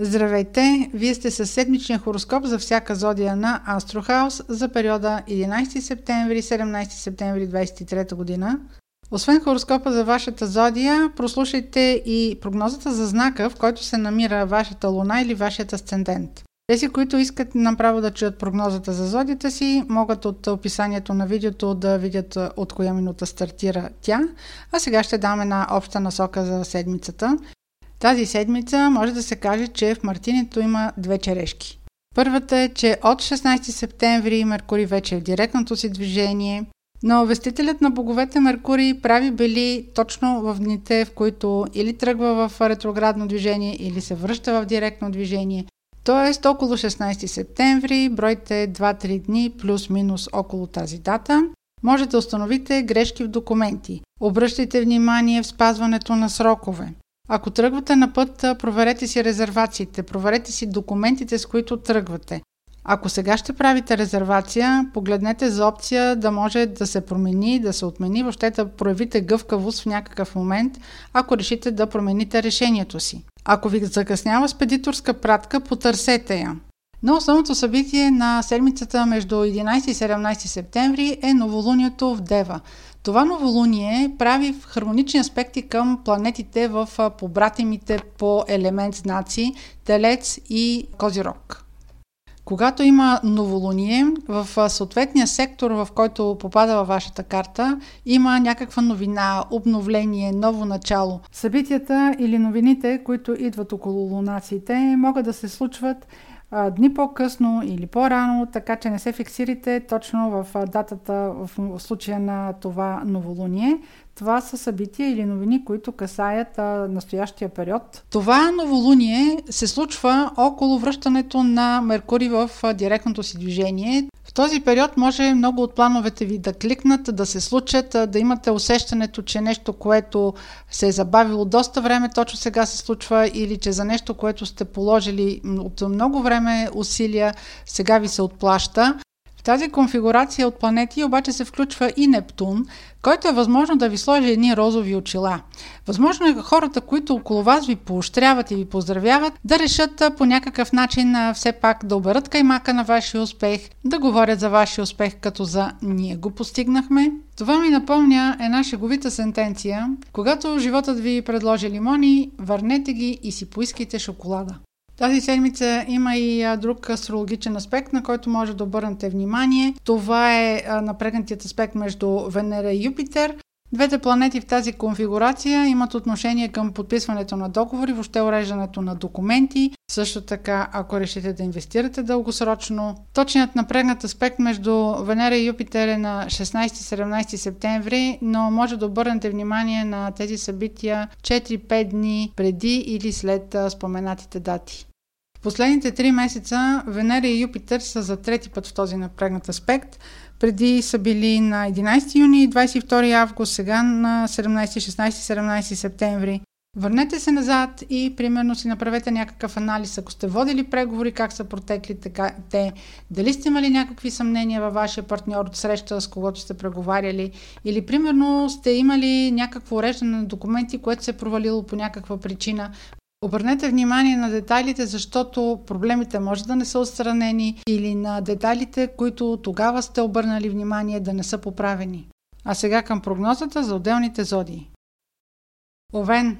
Здравейте! Вие сте със седмичния хороскоп за всяка зодия на Астрохаус за периода 11 септември 17 септември 23 година. Освен хороскопа за вашата зодия, прослушайте и прогнозата за знака, в който се намира вашата луна или вашият асцендент. Тези, които искат направо да чуят прогнозата за зодията си, могат от описанието на видеото да видят от коя минута стартира тя. А сега ще дам една обща насока за седмицата. Тази седмица може да се каже, че в Мартинито има две черешки. Първата е, че от 16 септември Меркурий вече е в директното си движение, но вестителят на боговете Меркурий прави бели точно в дните, в които или тръгва в ретроградно движение, или се връща в директно движение. Тоест около 16 септември, бройте 2-3 дни плюс-минус около тази дата, може да установите грешки в документи. Обръщайте внимание в спазването на срокове. Ако тръгвате на път, проверете си резервациите, проверете си документите, с които тръгвате. Ако сега ще правите резервация, погледнете за опция да може да се промени, да се отмени, въобще да проявите гъвкавост в някакъв момент, ако решите да промените решението си. Ако ви закъснява спедиторска пратка, потърсете я. Но основното събитие на седмицата между 11 и 17 септември е новолунието в Дева. Това новолуние прави в хармонични аспекти към планетите в побратимите по елемент знаци Телец и Козирог. Когато има новолуние, в съответния сектор, в който попада във вашата карта, има някаква новина, обновление, ново начало. Събитията или новините, които идват около лунациите, могат да се случват дни по-късно или по-рано, така че не се фиксирайте точно в датата в случая на това новолуние. Това са събития или новини, които касаят а, настоящия период. Това новолуние се случва около връщането на Меркурий в а, директното си движение. В този период може много от плановете ви да кликнат, да се случат, да имате усещането, че нещо, което се е забавило доста време, точно сега се случва или че за нещо, което сте положили от много време усилия, сега ви се отплаща тази конфигурация от планети обаче се включва и Нептун, който е възможно да ви сложи едни розови очила. Възможно е хората, които около вас ви поощряват и ви поздравяват, да решат по някакъв начин все пак да оберат каймака на вашия успех, да говорят за вашия успех като за ние го постигнахме. Това ми напомня една шеговита сентенция. Когато животът ви предложи лимони, върнете ги и си поискайте шоколада. Тази седмица има и друг астрологичен аспект, на който може да обърнете внимание. Това е напрегнатият аспект между Венера и Юпитер. Двете планети в тази конфигурация имат отношение към подписването на договори, въобще уреждането на документи. Също така, ако решите да инвестирате дългосрочно. Точният напрегнат аспект между Венера и Юпитер е на 16-17 септември, но може да обърнете внимание на тези събития 4-5 дни преди или след споменатите дати. В последните 3 месеца Венера и Юпитер са за трети път в този напрегнат аспект – преди са били на 11 юни и 22 август, сега на 17, 16, 17 септември. Върнете се назад и примерно си направете някакъв анализ. Ако сте водили преговори, как са протекли така, те, дали сте имали някакви съмнения във вашия партньор от среща, с когото сте преговаряли, или примерно сте имали някакво уреждане на документи, което се е провалило по някаква причина. Обърнете внимание на детайлите, защото проблемите може да не са отстранени или на детайлите, които тогава сте обърнали внимание да не са поправени. А сега към прогнозата за отделните зодии. Овен.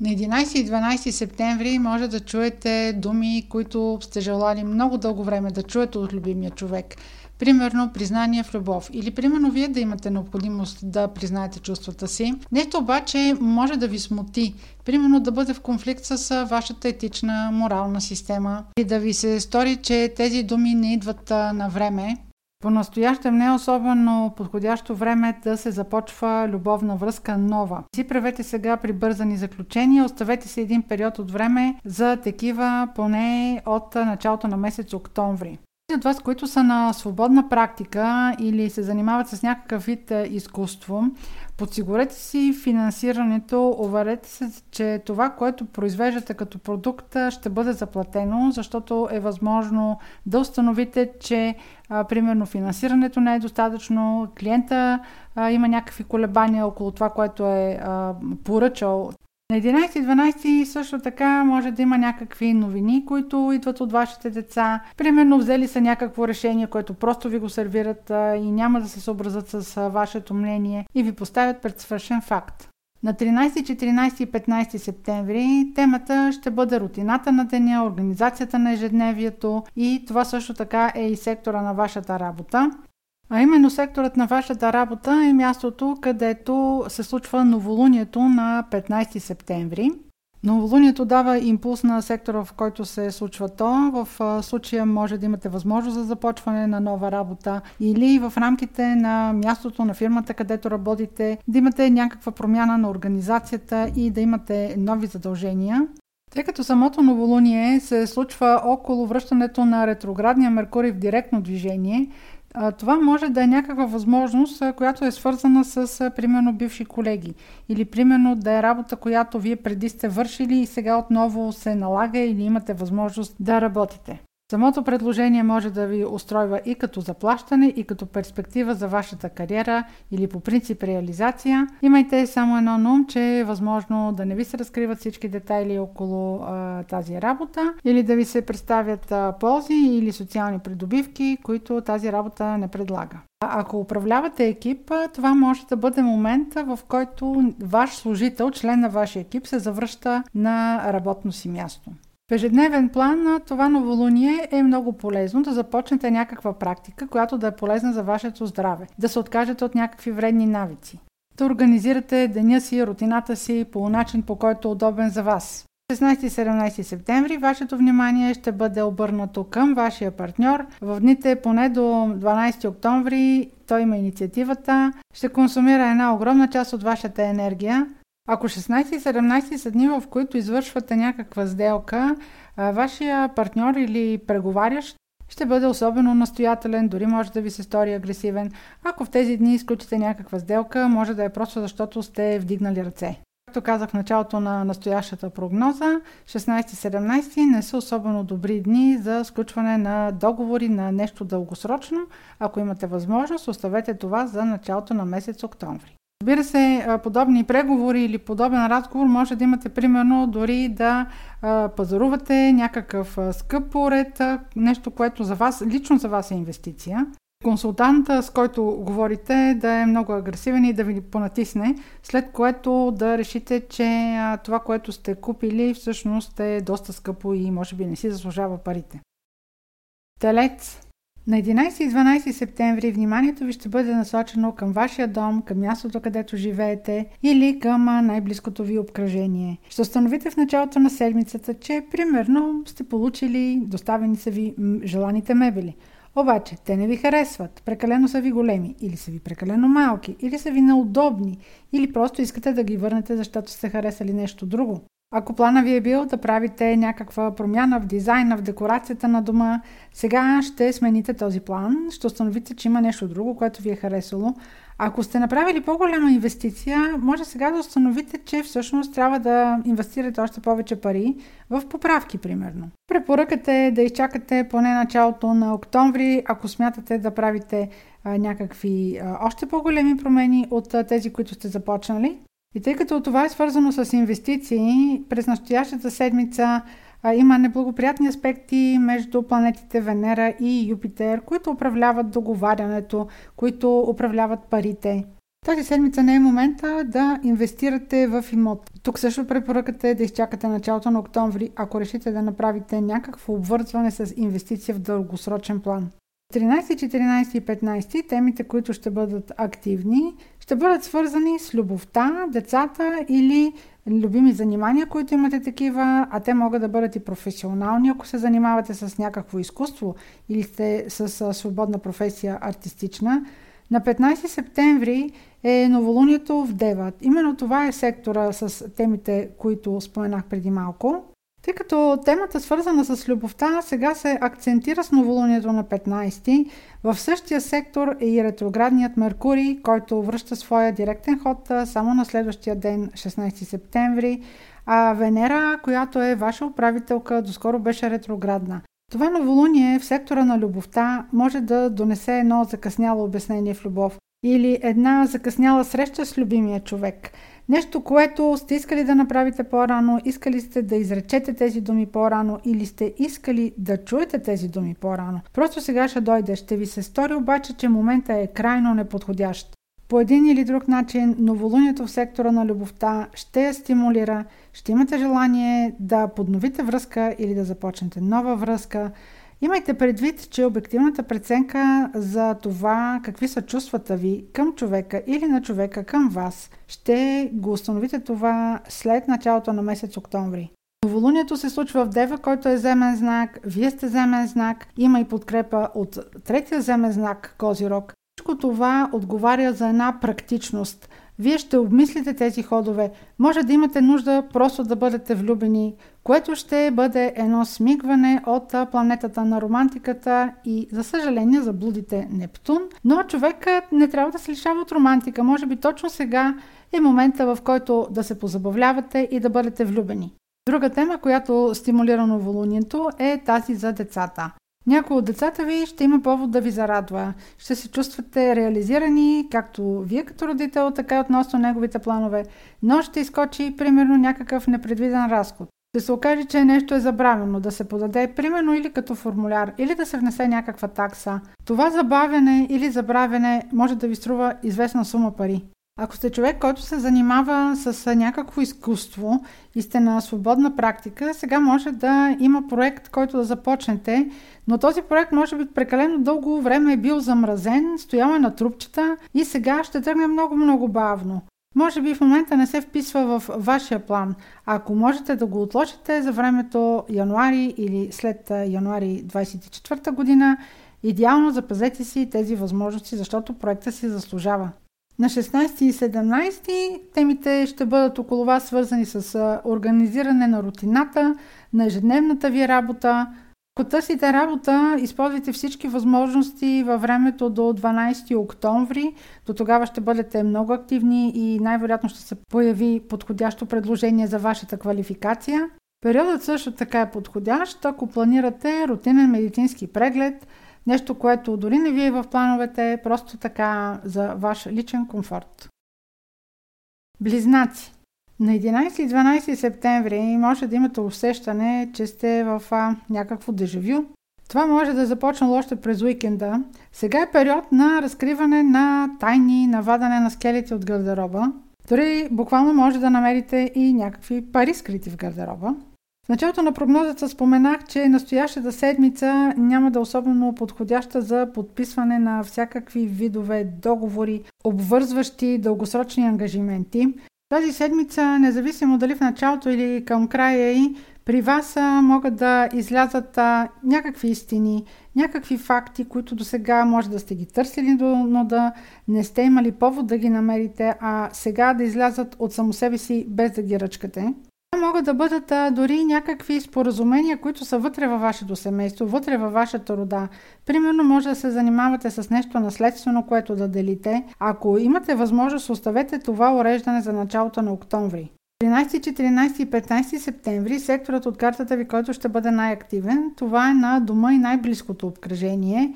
На 11 и 12 септември може да чуете думи, които сте желали много дълго време да чуете от любимия човек – Примерно признание в любов или примерно вие да имате необходимост да признаете чувствата си. Нещо обаче може да ви смути. Примерно да бъде в конфликт с вашата етична, морална система и да ви се стори, че тези думи не идват на време. По-настоящем не е особено подходящо време да се започва любовна връзка нова. Си правете сега прибързани заключения, оставете си един период от време за такива поне от началото на месец октомври от вас, които са на свободна практика или се занимават с някакъв вид е, изкуство, подсигурете си финансирането, уверете се, че това, което произвеждате като продукт, е, ще бъде заплатено, защото е възможно да установите, че а, примерно финансирането не е достатъчно, клиента а, има някакви колебания около това, което е а, поръчал На 11 и 12 също така може да има някакви новини, които идват от вашите деца. Примерно взели са някакво решение, което просто ви го сервират и няма да се съобразят с вашето мнение и ви поставят пред свършен факт. На 13, 14 и 15 септември темата ще бъде рутината на деня, организацията на ежедневието и това също така е и сектора на вашата работа. А именно секторът на вашата работа е мястото, където се случва новолунието на 15 септември. Новолунието дава импулс на сектора, в който се случва то. В случая може да имате възможност за започване на нова работа или в рамките на мястото на фирмата, където работите, да имате някаква промяна на организацията и да имате нови задължения. Тъй като самото новолуние се случва около връщането на ретроградния Меркурий в директно движение, това може да е някаква възможност, която е свързана с, примерно, бивши колеги. Или, примерно, да е работа, която вие преди сте вършили и сега отново се налага или имате възможност да работите. Самото предложение може да ви устройва и като заплащане, и като перспектива за вашата кариера или по принцип реализация. Имайте само едно нум, че е възможно да не ви се разкриват всички детайли около а, тази работа или да ви се представят а, ползи или социални придобивки, които тази работа не предлага. Ако управлявате екип, това може да бъде момента, в който ваш служител, член на вашия екип, се завръща на работно си място. В ежедневен план това новолуние е много полезно да започнете някаква практика, която да е полезна за вашето здраве, да се откажете от някакви вредни навици, да организирате деня си, рутината си по начин, по който е удобен за вас. 16-17 септември вашето внимание ще бъде обърнато към вашия партньор. В дните поне до 12 октомври той има инициативата, ще консумира една огромна част от вашата енергия, ако 16 и 17 са дни, в които извършвате някаква сделка, вашия партньор или преговарящ ще бъде особено настоятелен, дори може да ви се стори агресивен. Ако в тези дни изключите някаква сделка, може да е просто защото сте вдигнали ръце. Както казах в началото на настоящата прогноза, 16-17 не са особено добри дни за сключване на договори на нещо дългосрочно. Ако имате възможност, оставете това за началото на месец октомври. Разбира се, подобни преговори или подобен разговор може да имате примерно дори да пазарувате някакъв скъп поред, нещо, което за вас, лично за вас е инвестиция. Консултанта, с който говорите, да е много агресивен и да ви понатисне, след което да решите, че това, което сте купили, всъщност е доста скъпо и може би не си заслужава парите. Телец на 11 и 12 септември вниманието ви ще бъде насочено към вашия дом, към мястото, където живеете или към най-близкото ви обкръжение. Ще установите в началото на седмицата, че примерно сте получили, доставени са ви желаните мебели. Обаче, те не ви харесват, прекалено са ви големи, или са ви прекалено малки, или са ви неудобни, или просто искате да ги върнете, защото сте харесали нещо друго. Ако плана ви е бил да правите някаква промяна в дизайна, в декорацията на дома, сега ще смените този план, ще установите, че има нещо друго, което ви е харесало. Ако сте направили по-голяма инвестиция, може сега да установите, че всъщност трябва да инвестирате още повече пари в поправки, примерно. Препоръката е да изчакате поне началото на октомври, ако смятате да правите някакви още по-големи промени от тези, които сте започнали. И тъй като това е свързано с инвестиции, през настоящата седмица а, има неблагоприятни аспекти между планетите Венера и Юпитер, които управляват договарянето, които управляват парите. Тази седмица не е момента да инвестирате в имот. Тук също препоръката е да изчакате началото на октомври, ако решите да направите някакво обвързване с инвестиция в дългосрочен план. 13, 14 и 15 темите, които ще бъдат активни, ще бъдат свързани с любовта, децата или любими занимания, които имате такива, а те могат да бъдат и професионални, ако се занимавате с някакво изкуство или сте с свободна професия артистична. На 15 септември е новолунието в Деват. Именно това е сектора с темите, които споменах преди малко. Тъй като темата свързана с любовта сега се акцентира с новолунието на 15, в същия сектор е и ретроградният Меркурий, който връща своя директен ход само на следващия ден, 16 септември, а Венера, която е ваша управителка, доскоро беше ретроградна. Това новолуние в сектора на любовта може да донесе едно закъсняло обяснение в любов или една закъсняла среща с любимия човек – Нещо, което сте искали да направите по-рано, искали сте да изречете тези думи по-рано или сте искали да чуете тези думи по-рано. Просто сега ще дойде. Ще ви се стори обаче, че момента е крайно неподходящ. По един или друг начин новолунието в сектора на любовта ще я стимулира, ще имате желание да подновите връзка или да започнете нова връзка. Имайте предвид, че обективната преценка за това какви са чувствата ви към човека или на човека към вас, ще го установите това след началото на месец октомври. Новолунието се случва в Дева, който е земен знак, вие сте земен знак, има и подкрепа от третия земен знак Козирог. Всичко това отговаря за една практичност. Вие ще обмислите тези ходове. Може да имате нужда просто да бъдете влюбени, което ще бъде едно смигване от планетата на романтиката и, за съжаление, заблудите Нептун. Но човекът не трябва да се лишава от романтика. Може би точно сега е момента, в който да се позабавлявате и да бъдете влюбени. Друга тема, която стимулира новолунието е тази за децата. Някой от децата ви ще има повод да ви зарадва. Ще се чувствате реализирани, както вие като родител, така и относно неговите планове, но ще изкочи примерно някакъв непредвиден разход. Ще се окаже, че нещо е забравено, да се подаде примерно или като формуляр, или да се внесе някаква такса. Това забавяне или забравяне може да ви струва известна сума пари. Ако сте човек, който се занимава с някакво изкуство и сте на свободна практика, сега може да има проект, който да започнете, но този проект може би прекалено дълго време е бил замразен, стоял е на трупчета и сега ще тръгне много-много бавно. Може би в момента не се вписва в вашия план. Ако можете да го отложите за времето януари или след януари 24 година, идеално запазете си тези възможности, защото проекта си заслужава. На 16 и 17 темите ще бъдат около вас свързани с организиране на рутината, на ежедневната ви работа. Ако търсите работа, използвайте всички възможности във времето до 12 октомври. До тогава ще бъдете много активни и най-вероятно ще се появи подходящо предложение за вашата квалификация. Периодът също така е подходящ, ако планирате рутинен медицински преглед – Нещо, което дори не вие в плановете, просто така за ваш личен комфорт. Близнаци. На 11 и 12 септември може да имате усещане, че сте в а, някакво дежавю. Това може да е започне още през уикенда. Сега е период на разкриване на тайни, на вадане на скелети от гардероба. Дори буквално може да намерите и някакви пари скрити в гардероба. В началото на прогнозата споменах, че настоящата седмица няма да е особено подходяща за подписване на всякакви видове договори, обвързващи дългосрочни ангажименти. Тази седмица, независимо дали в началото или към края и при вас могат да излязат някакви истини, някакви факти, които до сега може да сте ги търсили, но да не сте имали повод да ги намерите, а сега да излязат от само себе си без да ги ръчкате могат да бъдат а, дори някакви споразумения, които са вътре във вашето семейство, вътре във вашата рода. Примерно може да се занимавате с нещо наследствено, което да делите. Ако имате възможност, оставете това уреждане за началото на октомври. 13, 14 и 15 септември секторът от картата ви, който ще бъде най-активен, това е на дома и най-близкото обкръжение.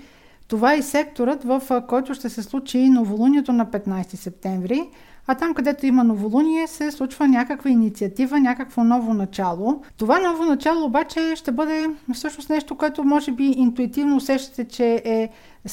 Това е секторът, в който ще се случи новолунието на 15 септември. А там, където има новолуние, се случва някаква инициатива, някакво ново начало. Това ново начало обаче ще бъде всъщност нещо, което може би интуитивно усещате, че е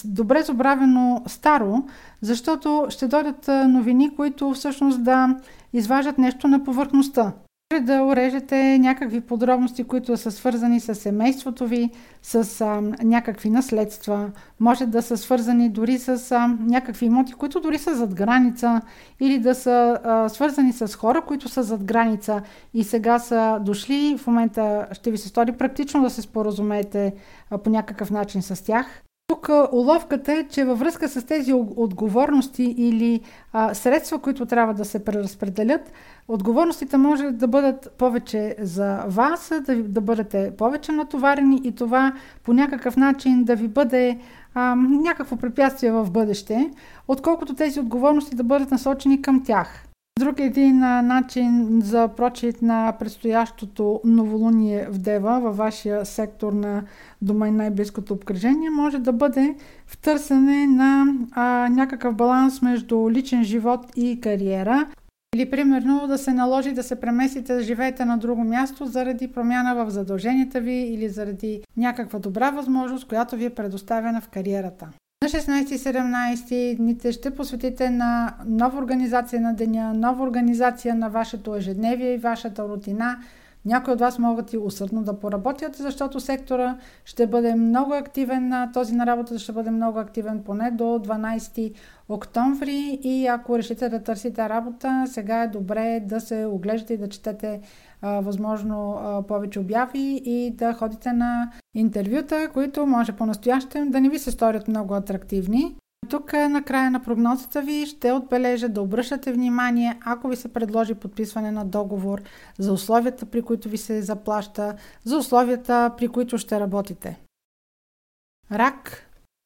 добре забравено старо, защото ще дойдат новини, които всъщност да изважат нещо на повърхността да урежете някакви подробности, които са свързани с семейството ви, с а, някакви наследства, може да са свързани дори с а, някакви имоти, които дори са зад граница, или да са а, свързани с хора, които са зад граница и сега са дошли. В момента ще ви се стори практично да се споразумеете а, по някакъв начин с тях. Тук уловката е, че във връзка с тези отговорности или а, средства, които трябва да се преразпределят, отговорностите може да бъдат повече за вас, да, да бъдете повече натоварени и това по някакъв начин да ви бъде а, някакво препятствие в бъдеще, отколкото тези отговорности да бъдат насочени към тях. Друг един начин за прочит на предстоящото новолуние в Дева във вашия сектор на дома и най-близкото обкръжение може да бъде в търсене на а, някакъв баланс между личен живот и кариера. Или примерно да се наложи да се преместите да живеете на друго място заради промяна в задълженията ви или заради някаква добра възможност, която ви е предоставена в кариерата. На 16 и 17 дните ще посветите на нова организация на деня, нова организация на вашето ежедневие и вашата рутина. Някои от вас могат и усърдно да поработят, защото сектора ще бъде много активен, този на работа ще бъде много активен поне до 12 октомври и ако решите да търсите работа, сега е добре да се оглеждате и да четете а, възможно а, повече обяви и да ходите на интервюта, които може по-настоящем да не ви се сторят много атрактивни. Тук на края на прогнозата ви ще отбележа да обръщате внимание, ако ви се предложи подписване на договор, за условията, при които ви се заплаща, за условията, при които ще работите. Рак.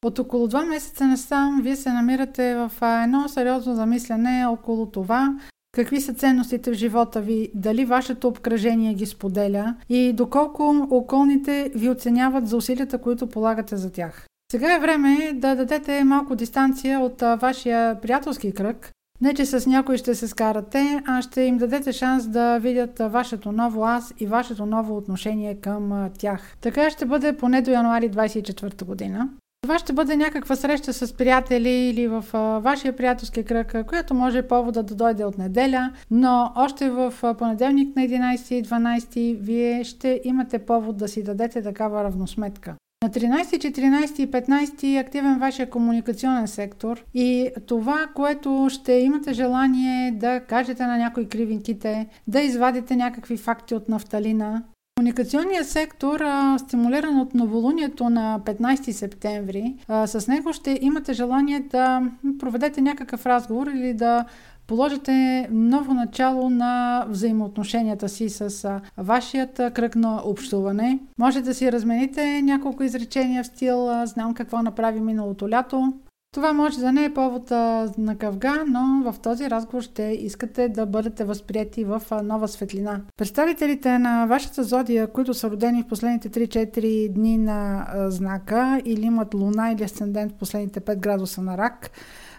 От около 2 месеца насам вие се намирате в едно сериозно замислене около това, Какви са ценностите в живота ви? Дали вашето обкръжение ги споделя? И доколко околните ви оценяват за усилията, които полагате за тях? Сега е време да дадете малко дистанция от вашия приятелски кръг. Не, че с някой ще се скарате, а ще им дадете шанс да видят вашето ново аз и вашето ново отношение към тях. Така ще бъде поне до януари 24 година. Това ще бъде някаква среща с приятели или в а, вашия приятелски кръг, която може повода да дойде от неделя, но още в а, понеделник на 11 и 12 вие ще имате повод да си дадете такава равносметка. На 13, 14 и 15 е активен вашия комуникационен сектор и това, което ще имате желание да кажете на някои кривинките, да извадите някакви факти от нафталина, Комуникационният сектор, стимулиран от новолунието на 15 септември, с него ще имате желание да проведете някакъв разговор или да положите ново начало на взаимоотношенията си с вашият кръг на общуване. Може да си размените няколко изречения в стил «Знам какво направи миналото лято», това може да не е повод на къвга, но в този разговор ще искате да бъдете възприяти в нова светлина. Представителите на вашата зодия, които са родени в последните 3-4 дни на знака или имат луна или асцендент в последните 5 градуса на рак,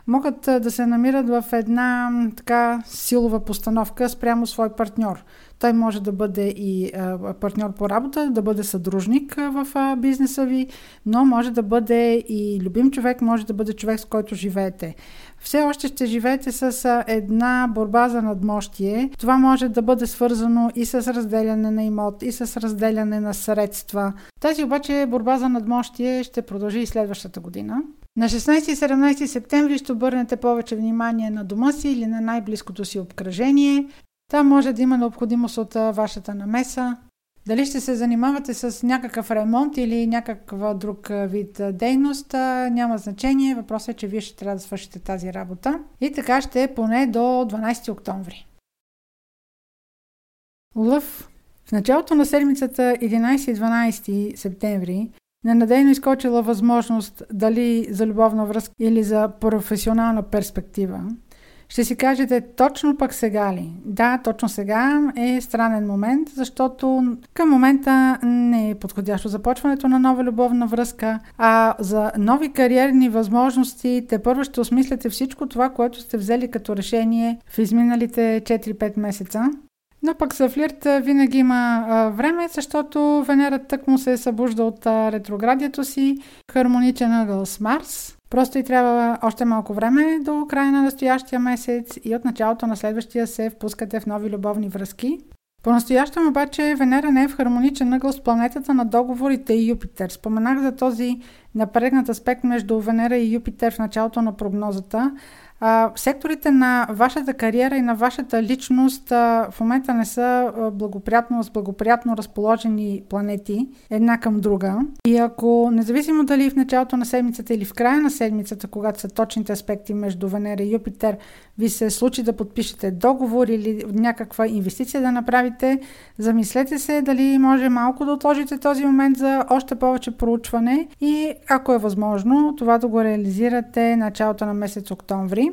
могат да се намират в една така силова постановка спрямо свой партньор. Той може да бъде и партньор по работа, да бъде съдружник в бизнеса ви, но може да бъде и любим човек, може да бъде човек, с който живеете. Все още ще живеете с една борба за надмощие. Това може да бъде свързано и с разделяне на имот, и с разделяне на средства. Тази обаче борба за надмощие ще продължи и следващата година. На 16 и 17 септември ще обърнете повече внимание на дома си или на най-близкото си обкръжение. Там може да има необходимост от вашата намеса. Дали ще се занимавате с някакъв ремонт или някаква друг вид дейност, няма значение. Въпросът е, че вие ще трябва да свършите тази работа. И така ще е поне до 12 октомври. Лъв. В началото на седмицата 11-12 септември ненадейно изкочила възможност дали за любовна връзка или за професионална перспектива. Ще си кажете точно пък сега ли? Да, точно сега е странен момент, защото към момента не е подходящо започването на нова любовна връзка, а за нови кариерни възможности те първо ще осмисляте всичко това, което сте взели като решение в изминалите 4-5 месеца. Но пък за флирт винаги има а, време, защото Венера тък му се е събужда от а, ретроградието си, хармоничен ъгъл с Марс. Просто и трябва още малко време до края на настоящия месец и от началото на следващия се впускате в нови любовни връзки. По-настоящем обаче Венера не е в хармоничен ъгъл с планетата на договорите и Юпитер. Споменах за този напрегнат аспект между Венера и Юпитер в началото на прогнозата, а, секторите на вашата кариера и на вашата личност а, в момента не са а, благоприятно, с благоприятно разположени планети една към друга. И ако, независимо дали в началото на седмицата или в края на седмицата, когато са точните аспекти между Венера и Юпитер, ви се случи да подпишете договор или някаква инвестиция да направите, замислете се дали може малко да отложите този момент за още повече проучване и ако е възможно, това да го реализирате началото на месец октомври.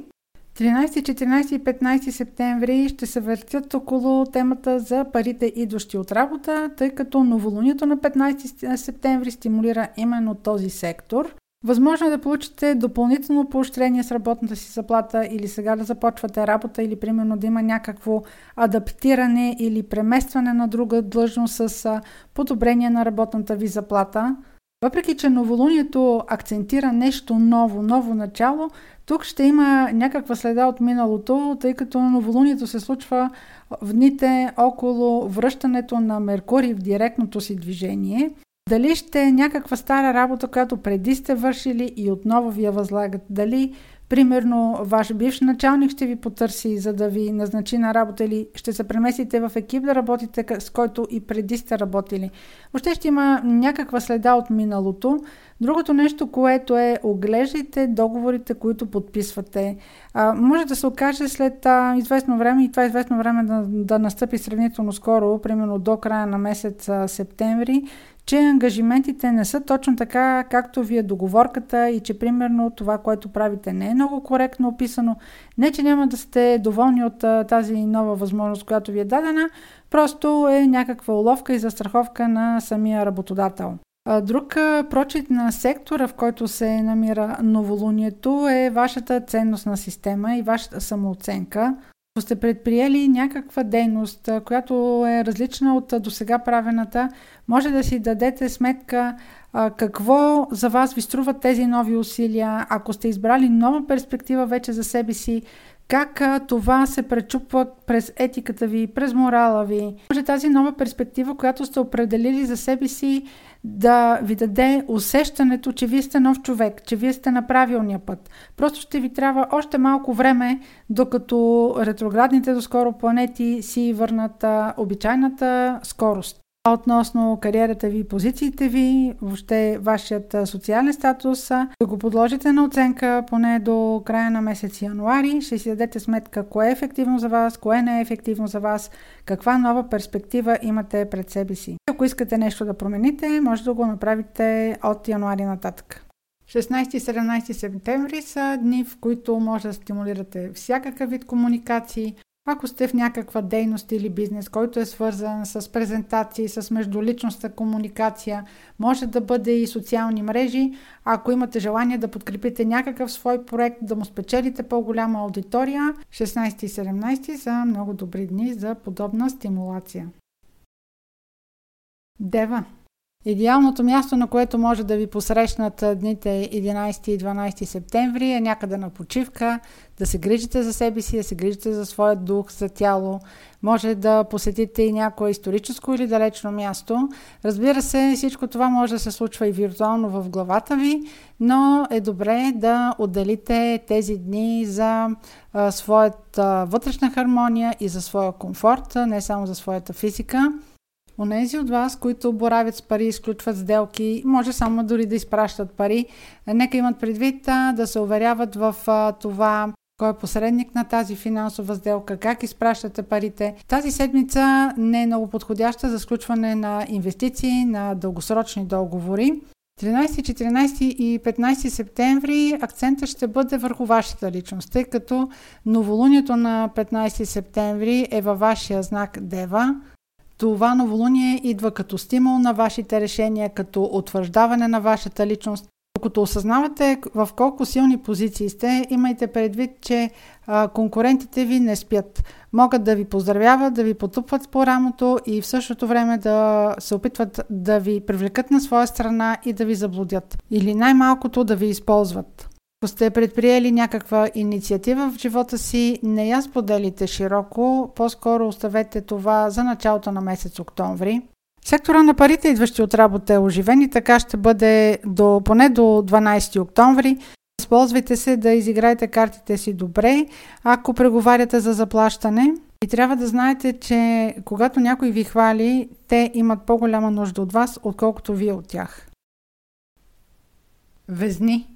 13, 14 и 15 септември ще се въртят около темата за парите идващи от работа, тъй като новолунието на 15 септември стимулира именно този сектор. Възможно е да получите допълнително поощрение с работната си заплата или сега да започвате работа или примерно да има някакво адаптиране или преместване на друга длъжност с подобрение на работната ви заплата. Въпреки, че новолунието акцентира нещо ново, ново начало, тук ще има някаква следа от миналото, тъй като новолунието се случва в дните около връщането на Меркурий в директното си движение. Дали ще е някаква стара работа, която преди сте вършили и отново ви я възлагат? Дали Примерно, ваш бивш началник ще ви потърси, за да ви назначи на работа или ще се преместите в екип да работите, с който и преди сте работили. Въобще ще има някаква следа от миналото. Другото нещо, което е оглеждайте договорите, които подписвате. А, може да се окаже след а, известно време и това известно време да, да настъпи сравнително скоро, примерно до края на месец а, септември, че ангажиментите не са точно така, както ви е договорката и че примерно това, което правите не е много коректно описано. Не, че няма да сте доволни от тази нова възможност, която ви е дадена, просто е някаква уловка и застраховка на самия работодател. Друг прочит на сектора, в който се намира новолунието е вашата ценностна система и вашата самооценка. Ако сте предприели някаква дейност, която е различна от досега правената, може да си дадете сметка какво за вас ви струват тези нови усилия, ако сте избрали нова перспектива вече за себе си, как това се пречупва през етиката ви, през морала ви. Може тази нова перспектива, която сте определили за себе си, да ви даде усещането, че вие сте нов човек, че вие сте на правилния път. Просто ще ви трябва още малко време, докато ретроградните доскоро планети си върнат обичайната скорост относно кариерата ви, позициите ви, въобще вашият социален статус, да го подложите на оценка поне до края на месец януари. Ще си дадете сметка кое е ефективно за вас, кое не е ефективно за вас, каква нова перспектива имате пред себе си. Ако искате нещо да промените, може да го направите от януари нататък. 16-17 септември са дни, в които може да стимулирате всякакъв вид комуникации, ако сте в някаква дейност или бизнес, който е свързан с презентации, с междуличностна комуникация, може да бъде и социални мрежи. Ако имате желание да подкрепите някакъв свой проект, да му спечелите по-голяма аудитория, 16 и 17 са много добри дни за подобна стимулация. Дева Идеалното място, на което може да ви посрещнат дните 11 и 12 септември е някъде на почивка, да се грижите за себе си, да се грижите за своя дух, за тяло. Може да посетите и някое историческо или далечно място. Разбира се, всичко това може да се случва и виртуално в главата ви, но е добре да отделите тези дни за а, своята вътрешна хармония и за своя комфорт, не само за своята физика. Онези от вас, които боравят с пари, изключват сделки, може само дори да изпращат пари. Нека имат предвид да се уверяват в това кой е посредник на тази финансова сделка, как изпращате парите. Тази седмица не е много подходяща за сключване на инвестиции, на дългосрочни договори. 13, 14 и 15 септември акцента ще бъде върху вашата личност, тъй като новолунието на 15 септември е във вашия знак Дева, това новолуние идва като стимул на вашите решения, като утвърждаване на вашата личност. Докато осъзнавате в колко силни позиции сте, имайте предвид, че а, конкурентите ви не спят. Могат да ви поздравяват, да ви потупват по рамото и в същото време да се опитват да ви привлекат на своя страна и да ви заблудят. Или най-малкото да ви използват. Ако сте предприели някаква инициатива в живота си, не я споделите широко, по-скоро оставете това за началото на месец октомври. Сектора на парите, идващи от работа, е оживен и така ще бъде до, поне до 12 октомври. Използвайте се да изиграете картите си добре, ако преговаряте за заплащане. И трябва да знаете, че когато някой ви хвали, те имат по-голяма нужда от вас, отколкото вие от тях. Везни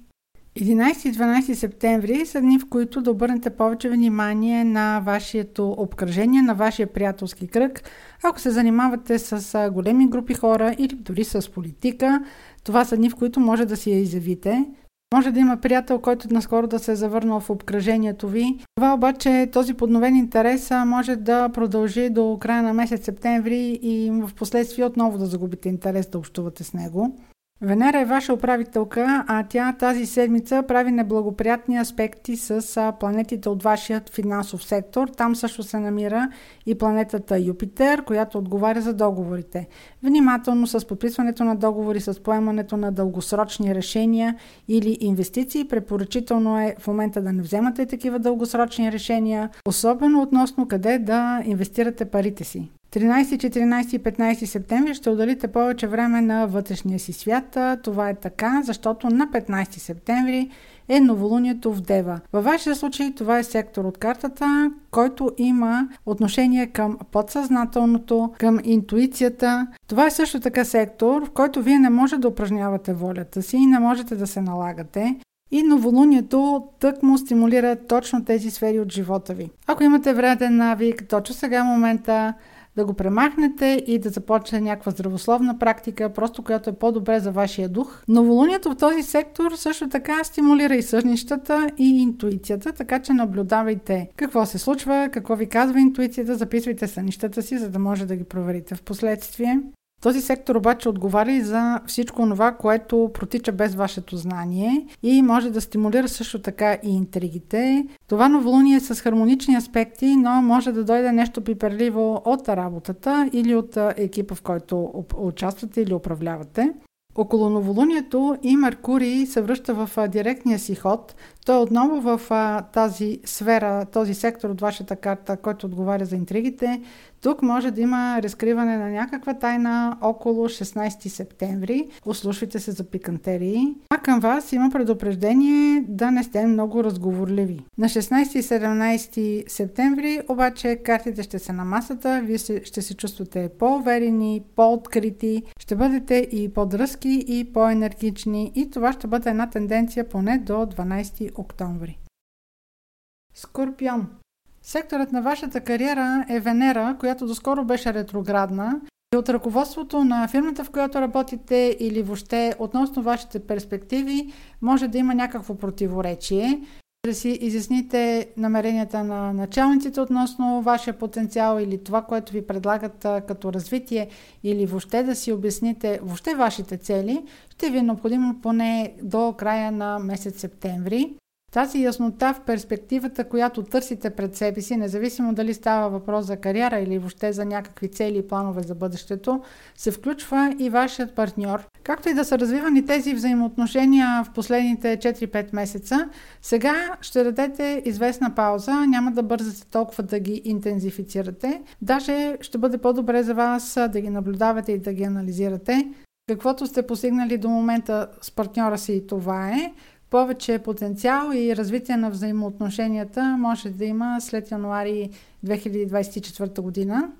11 и 12 септември са дни, в които да обърнете повече внимание на вашето обкръжение, на вашия приятелски кръг. Ако се занимавате с големи групи хора или дори с политика, това са дни, в които може да си я изявите. Може да има приятел, който наскоро да се е завърнал в обкръжението ви. Това обаче, този подновен интерес може да продължи до края на месец септември и в последствие отново да загубите интерес да общувате с него. Венера е ваша управителка, а тя тази седмица прави неблагоприятни аспекти с планетите от вашия финансов сектор. Там също се намира и планетата Юпитер, която отговаря за договорите. Внимателно с подписването на договори, с поемането на дългосрочни решения или инвестиции, препоръчително е в момента да не вземате такива дългосрочни решения, особено относно къде да инвестирате парите си. 13, 14 и 15 септември ще отделите повече време на вътрешния си свят. Това е така, защото на 15 септември е новолунието в Дева. Във вашия случай това е сектор от картата, който има отношение към подсъзнателното, към интуицията. Това е също така сектор, в който вие не можете да упражнявате волята си и не можете да се налагате. И новолунието тък му стимулира точно тези сфери от живота ви. Ако имате вреден навик, точно сега момента да го премахнете и да започне някаква здравословна практика, просто която е по-добре за вашия дух. Новолунието в този сектор също така стимулира и съжнищата и интуицията, така че наблюдавайте какво се случва, какво ви казва интуицията, записвайте сънищата си, за да може да ги проверите в последствие. Този сектор обаче отговаря и за всичко това, което протича без вашето знание и може да стимулира също така и интригите. Това новолуние е с хармонични аспекти, но може да дойде нещо пиперливо от работата или от екипа, в който участвате или управлявате. Около новолунието и Меркурий се връща в директния си ход. Той е отново в тази сфера, този сектор от вашата карта, който отговаря за интригите. Тук може да има разкриване на някаква тайна около 16 септември. Ослушвайте се за пикантерии. А към вас има предупреждение да не сте много разговорливи. На 16 и 17 септември обаче картите ще са на масата, вие ще се чувствате по-уверени, по-открити, ще бъдете и по-дръзки и по-енергични и това ще бъде една тенденция поне до 12 октомври. Скорпион Секторът на вашата кариера е Венера, която доскоро беше ретроградна и от ръководството на фирмата, в която работите или въобще относно вашите перспективи, може да има някакво противоречие. Да си изясните намеренията на началниците относно вашия потенциал или това, което ви предлагат като развитие или въобще да си обясните въобще вашите цели, ще ви е необходимо поне до края на месец септември. Тази яснота в перспективата, която търсите пред себе си, независимо дали става въпрос за кариера или въобще за някакви цели и планове за бъдещето, се включва и вашият партньор. Както и да са развивани тези взаимоотношения в последните 4-5 месеца, сега ще дадете известна пауза, няма да бързате толкова да ги интензифицирате. Даже ще бъде по-добре за вас да ги наблюдавате и да ги анализирате. Каквото сте постигнали до момента с партньора си, това е повече потенциал и развитие на взаимоотношенията може да има след януари 2024 година.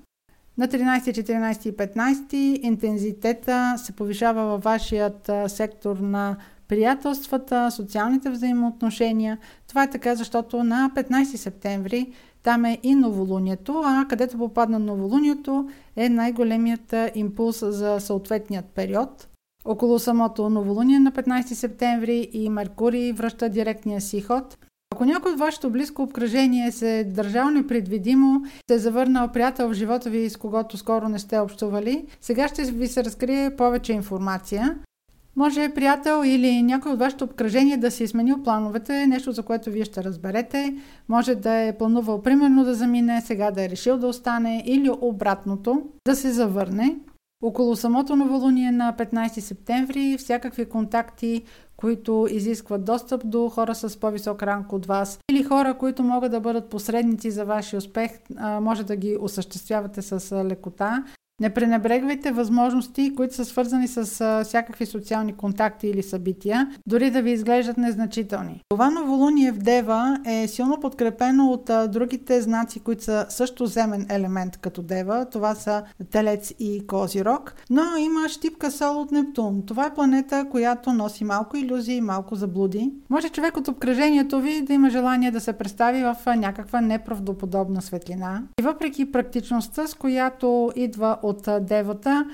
На 13, 14 и 15 интензитета се повишава във вашият сектор на приятелствата, социалните взаимоотношения. Това е така, защото на 15 септември там е и новолунието, а където попадна новолунието е най-големият импулс за съответният период – около самото новолуние на 15 септември и Меркурий връща директния си ход. Ако някой от вашето близко обкръжение се е държал непредвидимо, се е завърнал приятел в живота ви, с когото скоро не сте общували, сега ще ви се разкрие повече информация. Може приятел или някой от вашето обкръжение да си е сменил плановете, нещо за което вие ще разберете. Може да е планувал примерно да замине, сега да е решил да остане или обратното, да се завърне. Около самото новолуние на 15 септември всякакви контакти, които изискват достъп до хора с по-висок ранг от вас или хора, които могат да бъдат посредници за вашия успех, може да ги осъществявате с лекота. Не пренебрегвайте възможности, които са свързани с а, всякакви социални контакти или събития, дори да ви изглеждат незначителни. Това новолуние в Дева е силно подкрепено от а, другите знаци, които са също земен елемент като Дева. Това са Телец и Козирог, но има щипка Сол от Нептун. Това е планета, която носи малко иллюзии малко заблуди. Може човек от обкръжението ви да има желание да се представи в някаква неправдоподобна светлина. И въпреки практичността, с която идва от от девата,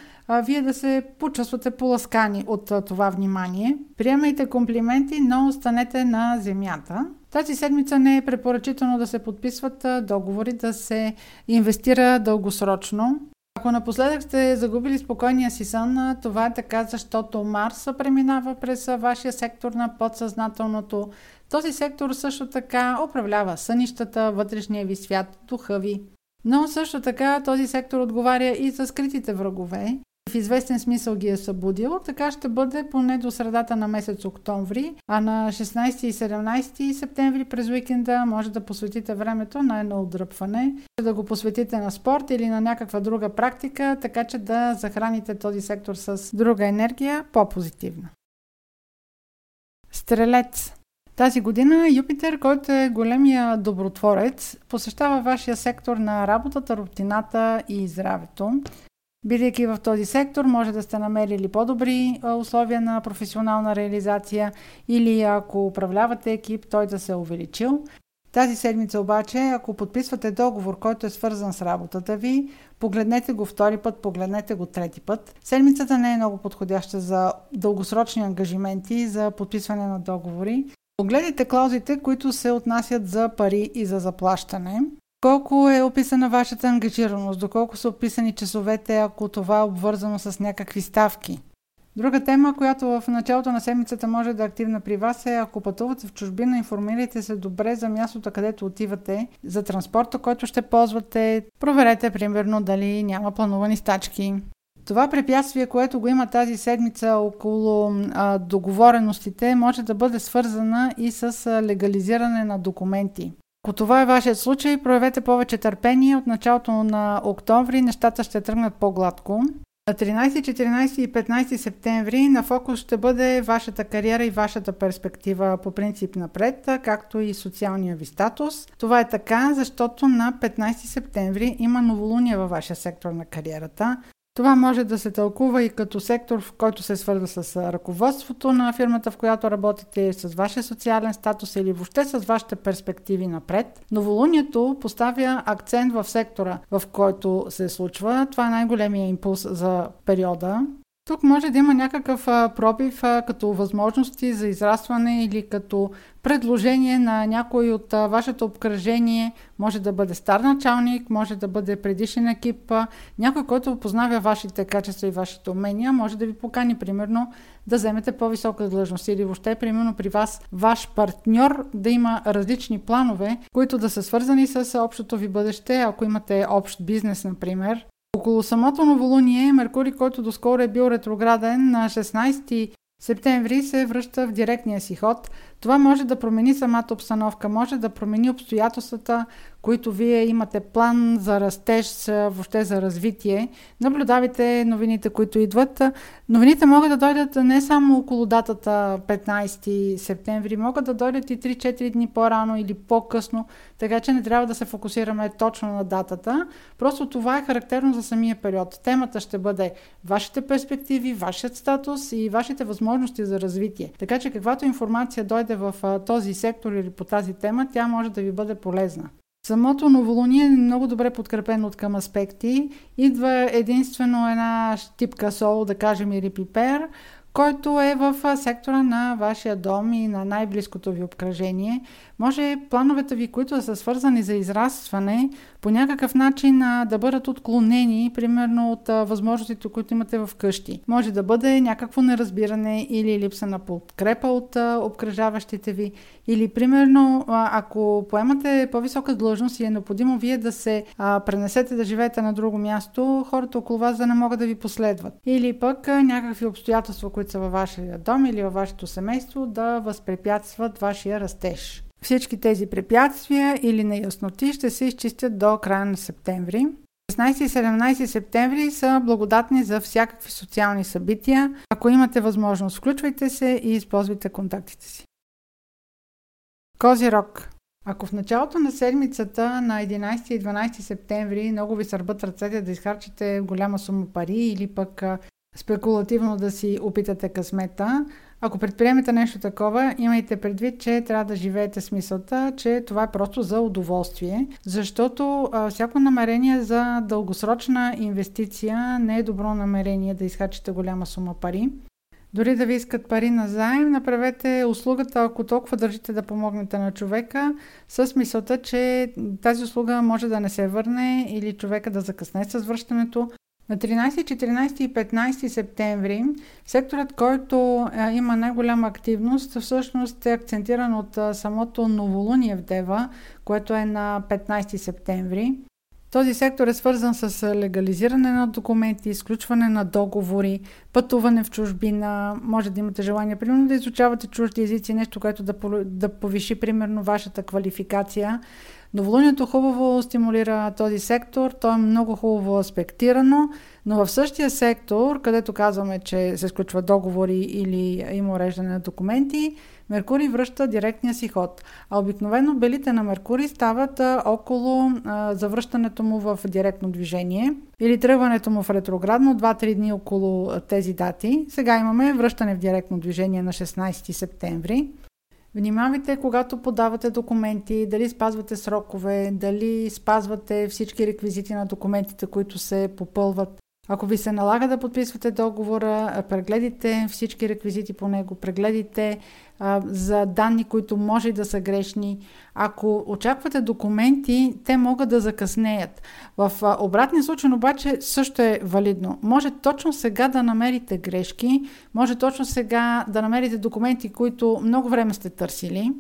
вие да се почувствате поласкани от това внимание. Приемайте комплименти, но останете на земята. Тази седмица не е препоръчително да се подписват договори, да се инвестира дългосрочно. Ако напоследък сте загубили спокойния си сън, това е така, защото Марс преминава през вашия сектор на подсъзнателното. Този сектор също така управлява сънищата, вътрешния ви свят, духа ви. Но също така този сектор отговаря и за скритите врагове в известен смисъл ги е събудил. Така ще бъде поне до средата на месец октомври, а на 16 и 17 септември през уикенда може да посветите времето на едно отдръпване, да го посветите на спорт или на някаква друга практика, така че да захраните този сектор с друга енергия по-позитивна. Стрелец тази година Юпитер, който е големия добротворец, посещава вашия сектор на работата, рутината и здравето. Бидейки в този сектор, може да сте намерили по-добри условия на професионална реализация или ако управлявате екип, той да се е увеличил. Тази седмица обаче, ако подписвате договор, който е свързан с работата ви, погледнете го втори път, погледнете го трети път. Седмицата не е много подходяща за дългосрочни ангажименти, за подписване на договори. Погледайте клаузите, които се отнасят за пари и за заплащане. Колко е описана вашата ангажираност, доколко са описани часовете, ако това е обвързано с някакви ставки. Друга тема, която в началото на седмицата може да е активна при вас е, ако пътувате в чужбина, информирайте се добре за мястото, където отивате, за транспорта, който ще ползвате. Проверете, примерно, дали няма планувани стачки. Това препятствие, което го има тази седмица около а, договореностите, може да бъде свързана и с а, легализиране на документи. Ако това е вашият случай, проявете повече търпение. От началото на октомври нещата ще тръгнат по-гладко. На 13, 14 и 15 септември на фокус ще бъде вашата кариера и вашата перспектива по принцип напред, както и социалния ви статус. Това е така, защото на 15 септември има новолуние във вашия сектор на кариерата. Това може да се тълкува и като сектор, в който се свързва с ръководството на фирмата, в която работите, с вашия социален статус или въобще с вашите перспективи напред. Новолунието поставя акцент в сектора, в който се случва. Това е най-големия импулс за периода. Тук може да има някакъв пробив като възможности за израстване или като предложение на някой от вашето обкръжение. Може да бъде стар началник, може да бъде предишен екип, някой, който опознава вашите качества и вашите умения, може да ви покани, примерно, да вземете по-висока длъжност или въобще, примерно, при вас ваш партньор да има различни планове, които да са свързани с общото ви бъдеще, ако имате общ бизнес, например, около самото новолуние, Меркурий, който доскоро е бил ретрограден на 16 септември, се връща в директния си ход. Това може да промени самата обстановка, може да промени обстоятелствата, които вие имате план за растеж, въобще за развитие. Наблюдавайте новините, които идват. Новините могат да дойдат не само около датата 15 септември, могат да дойдат и 3-4 дни по-рано или по-късно, така че не трябва да се фокусираме точно на датата. Просто това е характерно за самия период. Темата ще бъде вашите перспективи, вашият статус и вашите възможности за развитие. Така че каквато информация дойде в този сектор или по тази тема, тя може да ви бъде полезна. Самото новолуние е много добре подкрепено от към аспекти. Идва единствено една типка сол, да кажем или пипер, който е в сектора на вашия дом и на най-близкото ви обкръжение. Може плановете ви, които са свързани за израстване, по някакъв начин а, да бъдат отклонени, примерно от а, възможностите, които имате в къщи. Може да бъде някакво неразбиране или липса на подкрепа от а, обкръжаващите ви, или примерно а, ако поемате по-висока длъжност и е необходимо вие да се а, пренесете да живеете на друго място, хората около вас да не могат да ви последват. Или пък а, някакви обстоятелства, които са във вашия дом или във вашето семейство, да възпрепятстват вашия растеж. Всички тези препятствия или неясноти ще се изчистят до края на септември. 16 и 17 септември са благодатни за всякакви социални събития. Ако имате възможност, включвайте се и използвайте контактите си. Козирог ако в началото на седмицата на 11 и 12 септември много ви сърбат ръцете да изхарчите голяма сума пари или пък спекулативно да си опитате късмета, ако предприемете нещо такова, имайте предвид, че трябва да живеете с мисълта, че това е просто за удоволствие, защото а, всяко намерение за дългосрочна инвестиция не е добро намерение да изхачите голяма сума пари. Дори да ви искат пари на заем, направете услугата, ако толкова държите да помогнете на човека, с мисълта, че тази услуга може да не се върне или човека да закъсне с връщането, На 13, 14 и 15 септември секторът, който а, има най-голяма активност, всъщност е акцентиран от а, самото новолуние в Дева, което е на 15 септември. Този сектор е свързан с легализиране на документи, изключване на договори, пътуване в чужбина. Може да имате желание, примерно, да изучавате чужди езици, нещо, което да повиши, примерно, вашата квалификация. Новолунието хубаво стимулира този сектор, то е много хубаво аспектирано, но в същия сектор, където казваме, че се сключва договори или има уреждане на документи, Меркурий връща директния си ход. А обикновено белите на Меркурий стават около завръщането му в директно движение или тръгването му в ретроградно 2-3 дни около тези дати. Сега имаме връщане в директно движение на 16 септември. Внимавайте, когато подавате документи, дали спазвате срокове, дали спазвате всички реквизити на документите, които се попълват. Ако ви се налага да подписвате договора, прегледите всички реквизити по него, прегледите за данни, които може да са грешни. Ако очаквате документи, те могат да закъснеят. В обратния случай обаче също е валидно. Може точно сега да намерите грешки, може точно сега да намерите документи, които много време сте търсили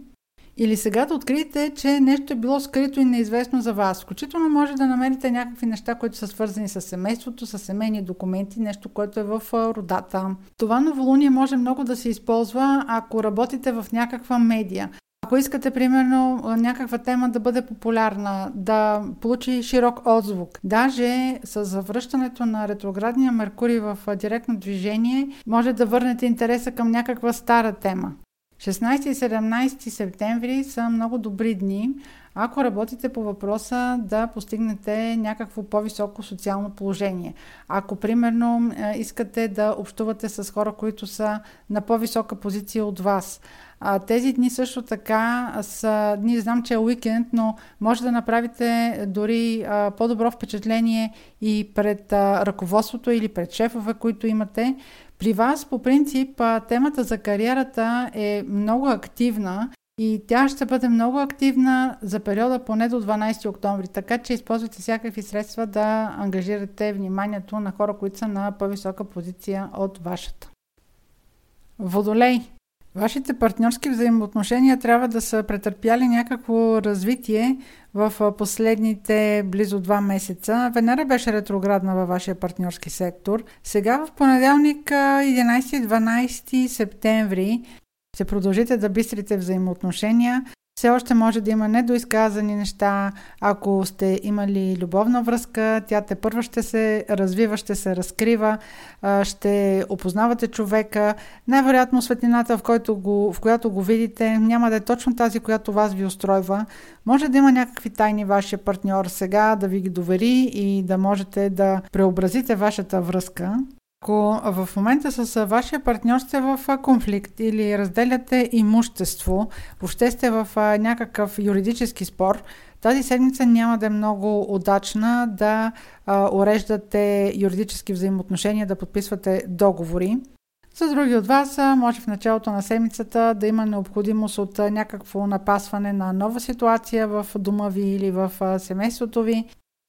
или сега да откриете, че нещо е било скрито и неизвестно за вас. Включително може да намерите някакви неща, които са свързани с семейството, с семейни документи, нещо, което е в родата. Това новолуние може много да се използва, ако работите в някаква медия. Ако искате, примерно, някаква тема да бъде популярна, да получи широк отзвук, даже с завръщането на ретроградния Меркурий в директно движение, може да върнете интереса към някаква стара тема. 16 и 17 септември са много добри дни, ако работите по въпроса да постигнете някакво по-високо социално положение. Ако, примерно, е, искате да общувате с хора, които са на по-висока позиция от вас. Тези дни също така са дни, знам, че е уикенд, но може да направите дори по-добро впечатление и пред ръководството или пред шефове, които имате, при вас, по принцип, темата за кариерата е много активна и тя ще бъде много активна за периода поне до 12 октомври, така че използвайте всякакви средства да ангажирате вниманието на хора, които са на по-висока позиция от вашата. Водолей. Вашите партньорски взаимоотношения трябва да са претърпяли някакво развитие в последните близо два месеца. Венера беше ретроградна във вашия партньорски сектор. Сега в понеделник 11-12 септември ще продължите да бистрите взаимоотношения все още може да има недоизказани неща. Ако сте имали любовна връзка, тя те първа ще се развива, ще се разкрива, ще опознавате човека. Най-вероятно светлината, в, който го, в която го видите, няма да е точно тази, която вас ви устройва. Може да има някакви тайни вашия партньор сега да ви ги довери и да можете да преобразите вашата връзка. Ако в момента с вашия партньор сте в конфликт или разделяте имущество, въобще сте в някакъв юридически спор, тази седмица няма да е много удачна да а, уреждате юридически взаимоотношения, да подписвате договори. За други от вас, може в началото на седмицата да има необходимост от някакво напасване на нова ситуация в дома ви или в семейството ви.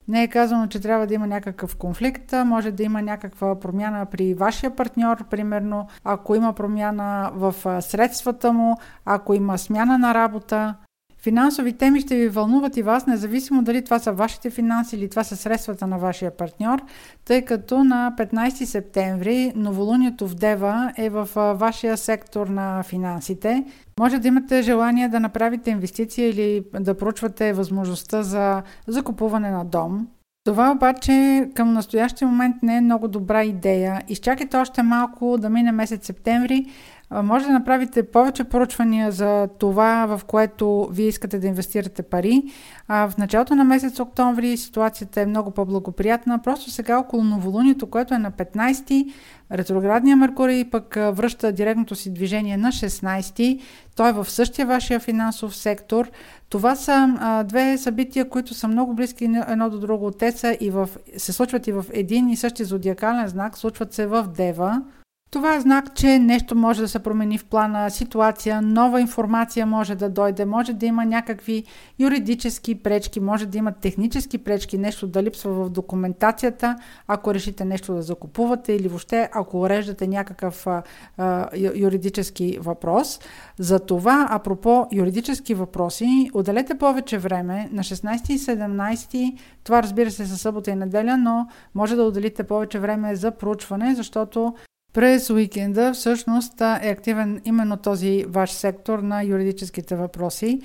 Не е казано, че трябва да има някакъв конфликт, може да има някаква промяна при вашия партньор, примерно ако има промяна в средствата му, ако има смяна на работа, Финансови теми ще ви вълнуват и вас, независимо дали това са вашите финанси или това са средствата на вашия партньор, тъй като на 15 септември новолунието в Дева е в вашия сектор на финансите. Може да имате желание да направите инвестиция или да проучвате възможността за закупуване на дом. Това обаче към настоящия момент не е много добра идея. Изчакайте още малко да мине месец септември, може да направите повече поручвания за това, в което вие искате да инвестирате пари. А в началото на месец октомври ситуацията е много по-благоприятна. Просто сега около новолунието, което е на 15 ретроградния Меркурий пък връща директното си движение на 16 той е в същия вашия финансов сектор. Това са а, две събития, които са много близки едно до друго. Те са и в, се случват и в един и същи зодиакален знак, случват се в Дева, Това е знак, че нещо може да се промени в плана, ситуация, нова информация може да дойде, може да има някакви юридически пречки, може да има технически пречки, нещо да липсва в документацията, ако решите нещо да закупувате или въобще ако уреждате някакъв а, а, юридически въпрос. За това, апропо юридически въпроси, отделете повече време на 16 и 17, това разбира се със събота и неделя, но може да отделите повече време за проучване, защото през уикенда всъщност е активен именно този ваш сектор на юридическите въпроси.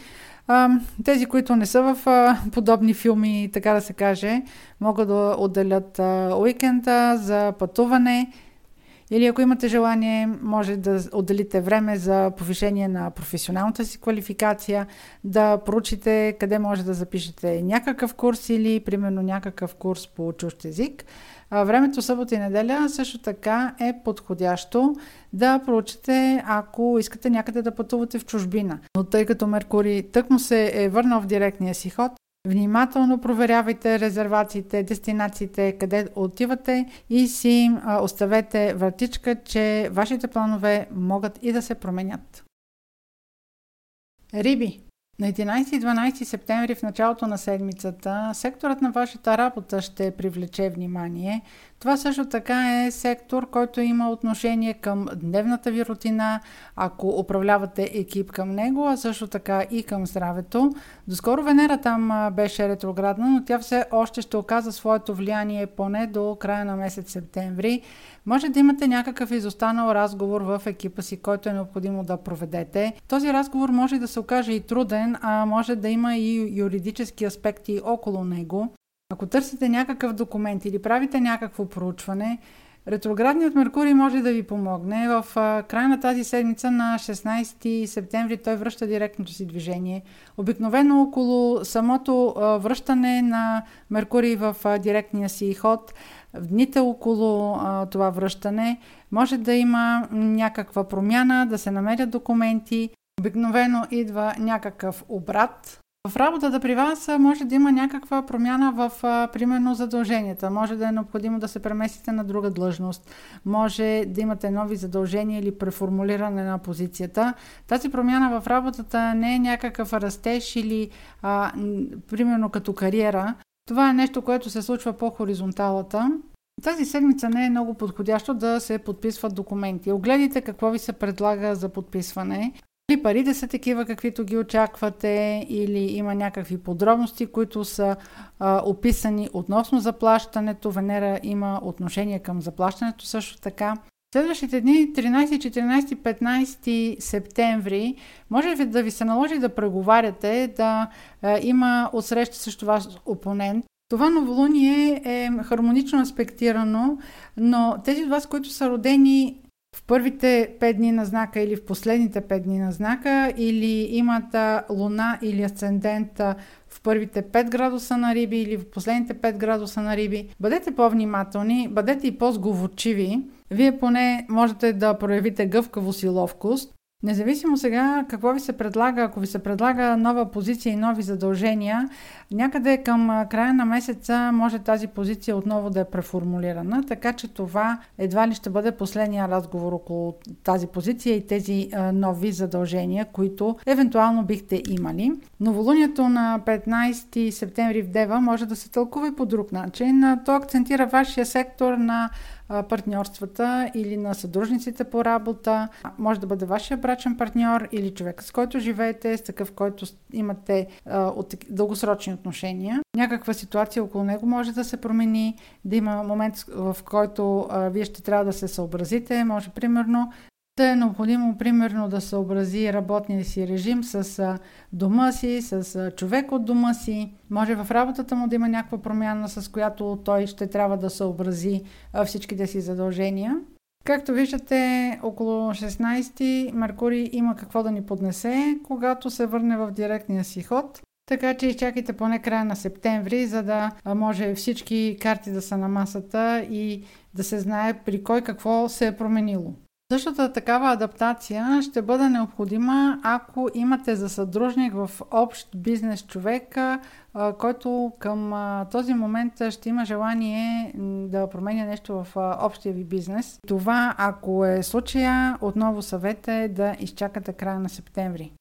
Тези, които не са в подобни филми, така да се каже, могат да отделят уикенда за пътуване или ако имате желание, може да отделите време за повишение на професионалната си квалификация, да проучите къде може да запишете някакъв курс или примерно някакъв курс по чужд език. Времето събота и неделя също така е подходящо да проучите, ако искате някъде да пътувате в чужбина. Но тъй като Меркурий тък му се е върнал в директния си ход, Внимателно проверявайте резервациите, дестинациите, къде отивате и си оставете вратичка, че вашите планове могат и да се променят. Риби на 11 и 12 септември в началото на седмицата секторът на вашата работа ще привлече внимание. Това също така е сектор, който има отношение към дневната ви рутина, ако управлявате екип към него, а също така и към здравето. Доскоро Венера там беше ретроградна, но тя все още ще оказа своето влияние поне до края на месец септември. Може да имате някакъв изостанал разговор в екипа си, който е необходимо да проведете. Този разговор може да се окаже и труден, а може да има и юридически аспекти около него. Ако търсите някакъв документ или правите някакво проучване, Ретроградният Меркурий може да ви помогне. В края на тази седмица на 16 септември той връща директното си движение. Обикновено около самото връщане на Меркурий в директния си ход, в дните около това връщане, може да има някаква промяна, да се намерят документи. Обикновено идва някакъв обрат в работата при вас може да има някаква промяна в, примерно, задълженията. Може да е необходимо да се преместите на друга длъжност. Може да имате нови задължения или преформулиране на позицията. Тази промяна в работата не е някакъв растеж или, а, примерно, като кариера. Това е нещо, което се случва по хоризонталата. Тази седмица не е много подходящо да се подписват документи. Огледайте какво ви се предлага за подписване. Или парите са такива, каквито ги очаквате, или има някакви подробности, които са а, описани относно заплащането. Венера има отношение към заплащането също така. Следващите дни, 13, 14, 15 септември, може да ви се наложи да преговаряте, да а, има отсреща също ваш опонент. Това новолуние е хармонично аспектирано, но тези от вас, които са родени в първите 5 дни на знака или в последните 5 дни на знака или имат луна или асцендента в първите 5 градуса на риби или в последните 5 градуса на риби. Бъдете по-внимателни, бъдете и по-сговорчиви. Вие поне можете да проявите гъвкавост и ловкост. Независимо сега какво ви се предлага, ако ви се предлага нова позиция и нови задължения, някъде към края на месеца може тази позиция отново да е преформулирана, така че това едва ли ще бъде последния разговор около тази позиция и тези нови задължения, които евентуално бихте имали. Новолунието на 15 септември в Дева може да се тълкува и по друг начин. То акцентира вашия сектор на партньорствата или на съдружниците по работа. Може да бъде вашия брачен партньор или човек, с който живеете, с такъв, който имате а, от дългосрочни отношения. Някаква ситуация около него може да се промени, да има момент, в който а, вие ще трябва да се съобразите. Може, примерно, да е необходимо, примерно, да съобрази работния си режим с дома си, с човек от дома си. Може в работата му да има някаква промяна, с която той ще трябва да съобрази всичките си задължения. Както виждате, около 16 Меркурий има какво да ни поднесе, когато се върне в директния си ход. Така че изчакайте поне края на септември, за да може всички карти да са на масата и да се знае при кой какво се е променило. Същата такава адаптация ще бъде необходима, ако имате за съдружник в общ бизнес човека, който към този момент ще има желание да променя нещо в общия ви бизнес. Това, ако е случая, отново съвет е да изчакате края на септември.